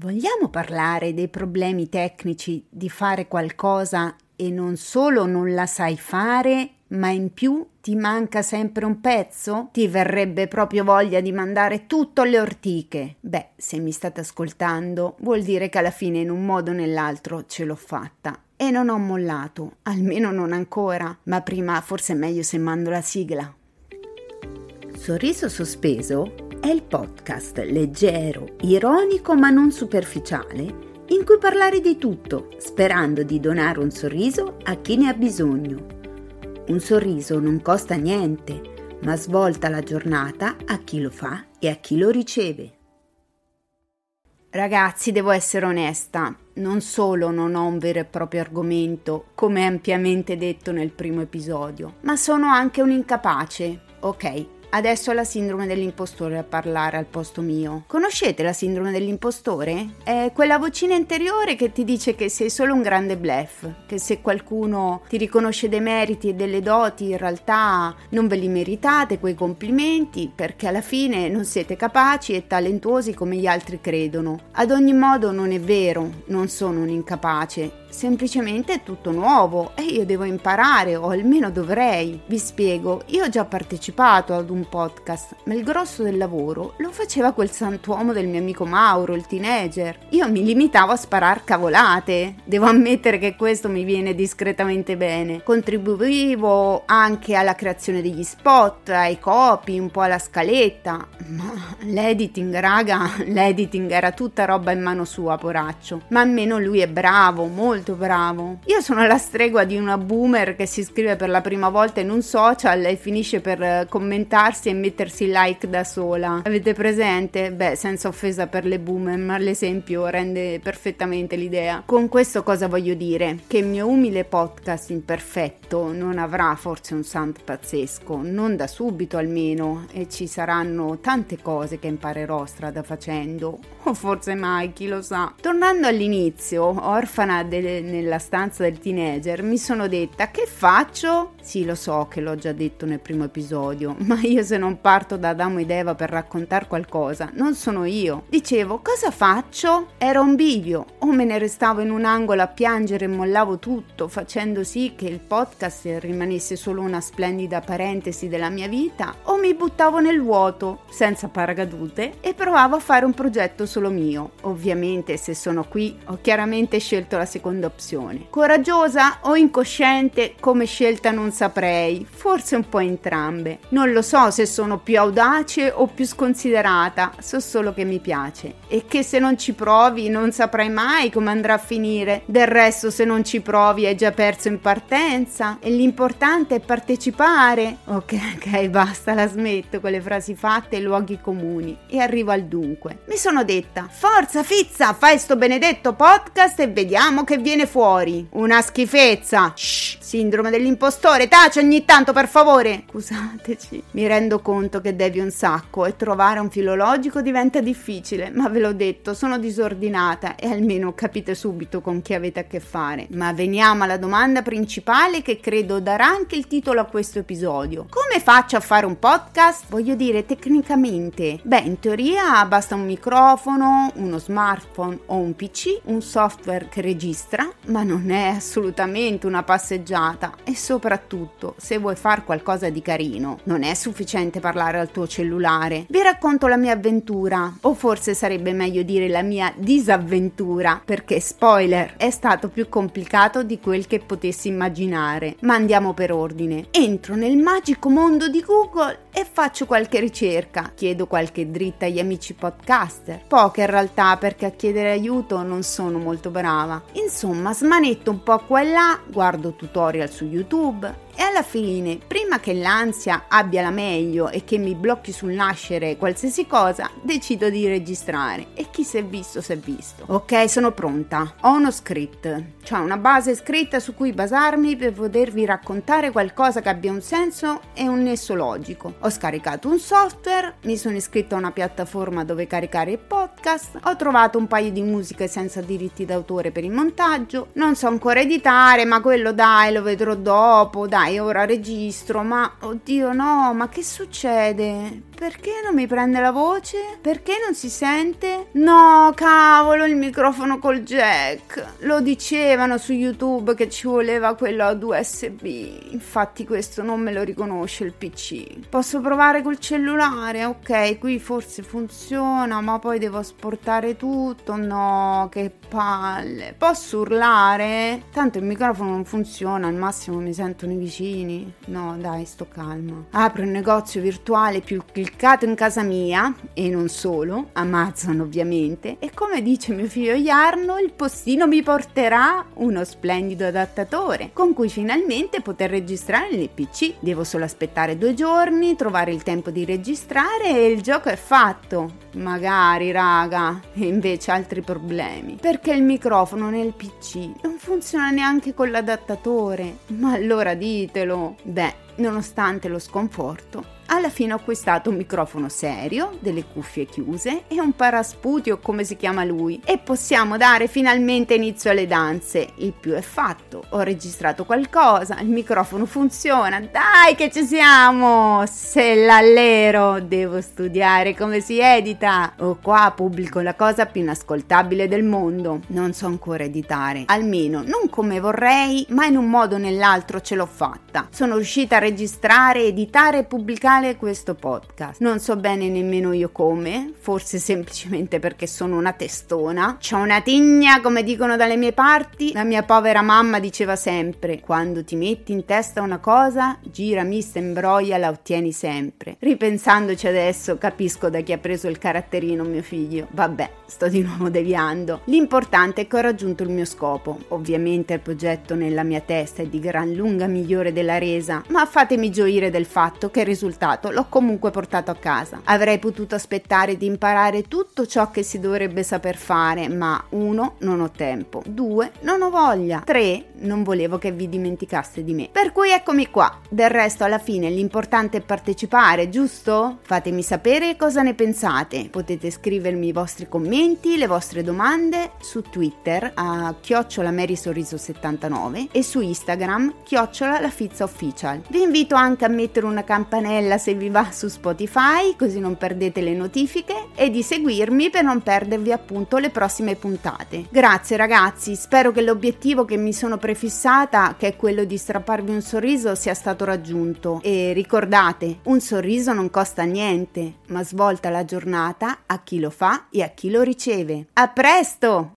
Vogliamo parlare dei problemi tecnici di fare qualcosa e non solo non la sai fare, ma in più ti manca sempre un pezzo? Ti verrebbe proprio voglia di mandare tutto alle ortiche? Beh, se mi state ascoltando, vuol dire che alla fine in un modo o nell'altro ce l'ho fatta. E non ho mollato, almeno non ancora, ma prima forse è meglio se mando la sigla. Sorriso sospeso è il podcast leggero, ironico ma non superficiale in cui parlare di tutto, sperando di donare un sorriso a chi ne ha bisogno. Un sorriso non costa niente, ma svolta la giornata a chi lo fa e a chi lo riceve. Ragazzi, devo essere onesta, non solo non ho un vero e proprio argomento, come ampiamente detto nel primo episodio, ma sono anche un incapace. Ok, Adesso è la sindrome dell'impostore a parlare al posto mio. Conoscete la sindrome dell'impostore? È quella vocina interiore che ti dice che sei solo un grande bluff, che se qualcuno ti riconosce dei meriti e delle doti, in realtà non ve li meritate quei complimenti, perché alla fine non siete capaci e talentuosi come gli altri credono. Ad ogni modo non è vero, non sono un incapace, semplicemente è tutto nuovo e io devo imparare o almeno dovrei. Vi spiego, io ho già partecipato ad un podcast, ma il grosso del lavoro lo faceva quel santuomo del mio amico Mauro, il teenager. Io mi limitavo a sparar cavolate. Devo ammettere che questo mi viene discretamente bene. Contribuivo anche alla creazione degli spot, ai copy, un po' alla scaletta. Ma l'editing, raga, l'editing era tutta roba in mano sua, poraccio. Ma almeno lui è bravo, molto molto bravo. Io sono la stregua di una boomer che si iscrive per la prima volta in un social e finisce per eh, commentarsi e mettersi like da sola. Avete presente? Beh, senza offesa per le boomer, ma l'esempio rende perfettamente l'idea. Con questo cosa voglio dire? Che il mio umile podcast imperfetto non avrà forse un sound pazzesco, non da subito almeno, e ci saranno tante cose che imparerò strada facendo, o forse mai, chi lo sa. Tornando all'inizio, orfana delle nella stanza del teenager, mi sono detta che faccio? Sì, lo so che l'ho già detto nel primo episodio, ma io se non parto da Adamo ed Eva per raccontare qualcosa, non sono io. Dicevo, cosa faccio? Era un bivio, o me ne restavo in un angolo a piangere e mollavo tutto, facendo sì che il podcast rimanesse solo una splendida parentesi della mia vita, o mi buttavo nel vuoto, senza paracadute, e provavo a fare un progetto solo mio. Ovviamente, se sono qui, ho chiaramente scelto la seconda seconda opzione. Coraggiosa o incosciente come scelta non saprei, forse un po' entrambe. Non lo so se sono più audace o più sconsiderata, so solo che mi piace e che se non ci provi non saprai mai come andrà a finire. Del resto se non ci provi hai già perso in partenza e l'importante è partecipare. Ok, ok, basta, la smetto con le frasi fatte e luoghi comuni e arrivo al dunque. Mi sono detta, forza Fizza, fai sto benedetto podcast e vediamo che viene fuori. Una schifezza. Shh, sindrome dell'impostore, taci ogni tanto per favore. Scusateci, mi rendo conto che devi un sacco e trovare un filologico diventa difficile, ma ve l'ho detto, sono disordinata e almeno capite subito con chi avete a che fare. Ma veniamo alla domanda principale che credo darà anche il titolo a questo episodio. Come faccio a fare un podcast? Voglio dire tecnicamente. Beh, in teoria basta un microfono, uno smartphone o un PC, un software che registra ma non è assolutamente una passeggiata e soprattutto se vuoi fare qualcosa di carino non è sufficiente parlare al tuo cellulare. Vi racconto la mia avventura, o forse sarebbe meglio dire la mia disavventura, perché spoiler, è stato più complicato di quel che potessi immaginare. Ma andiamo per ordine. Entro nel magico mondo di Google e faccio qualche ricerca, chiedo qualche dritta agli amici podcaster. Poche in realtà perché a chiedere aiuto non sono molto brava. Insomma, smanetto un po' qua e là, guardo tutorial su YouTube e alla fine, prima che l'ansia abbia la meglio e che mi blocchi sul nascere qualsiasi cosa, decido di registrare e chi si è visto si è visto. Ok, sono pronta. Ho uno script, cioè una base scritta su cui basarmi per potervi raccontare qualcosa che abbia un senso e un nesso logico. Ho scaricato un software, mi sono iscritto a una piattaforma dove caricare il podcast, ho trovato un paio di musiche senza diritti d'autore per il montaggio, non so ancora editare, ma quello dai, lo vedrò dopo, dai, ora registro, ma oddio no, ma che succede? Perché non mi prende la voce? Perché non si sente? No, cavolo, il microfono col jack. Lo dicevano su YouTube che ci voleva quello ad USB. Infatti questo non me lo riconosce il PC. Posso provare col cellulare? Ok, qui forse funziona, ma poi devo sportare tutto. No, che palle. Posso urlare? Tanto il microfono non funziona, al massimo mi sentono i vicini. No, dai, sto calma. Apro un negozio virtuale più cliccato in casa mia e non solo, Amazon ovviamente, e come dice mio figlio Jarno, il postino mi porterà uno splendido adattatore con cui finalmente poter registrare nel PC. Devo solo aspettare due giorni, trovare il tempo di registrare e il gioco è fatto. Magari, raga, e invece altri problemi. Perché il microfono nel PC non funziona neanche con l'adattatore. Ma allora ditelo. Beh, nonostante lo sconforto, alla fine ho acquistato un microfono serio, delle cuffie chiuse e un paraspudio come si chiama lui e possiamo dare finalmente inizio alle danze. Il più è fatto, ho registrato qualcosa, il microfono funziona, dai che ci siamo! Se l'allero, devo studiare come si edita. O oh, qua pubblico la cosa più inascoltabile del mondo. Non so ancora editare, almeno non come vorrei, ma in un modo o nell'altro ce l'ho fatta. Sono riuscita a registrare, editare e pubblicare male questo podcast. Non so bene nemmeno io come, forse semplicemente perché sono una testona. C'ho una tigna, come dicono dalle mie parti. La mia povera mamma diceva sempre: quando ti metti in testa una cosa, gira, mista, imbroia, la ottieni sempre. Ripensandoci adesso, capisco da chi ha preso il caratterino mio figlio. Vabbè, sto di nuovo deviando. L'importante è che ho raggiunto il mio scopo. Ovviamente il progetto nella mia testa è di gran lunga migliore della resa, ma fatemi gioire del fatto che il risultato stato, l'ho comunque portato a casa. Avrei potuto aspettare di imparare tutto ciò che si dovrebbe saper fare, ma uno, non ho tempo, due, non ho voglia, tre, non volevo che vi dimenticaste di me. Per cui eccomi qua. Del resto, alla fine, l'importante è partecipare, giusto? Fatemi sapere cosa ne pensate. Potete scrivermi i vostri commenti, le vostre domande su Twitter a chiocciola Sorriso 79 e su Instagram chiocciola. Vi invito anche a mettere una campanella se vi va su Spotify così non perdete le notifiche e di seguirmi per non perdervi appunto le prossime puntate. Grazie ragazzi, spero che l'obiettivo che mi sono prefissata, che è quello di strapparvi un sorriso, sia stato raggiunto e ricordate, un sorriso non costa niente, ma svolta la giornata a chi lo fa e a chi lo riceve. A presto!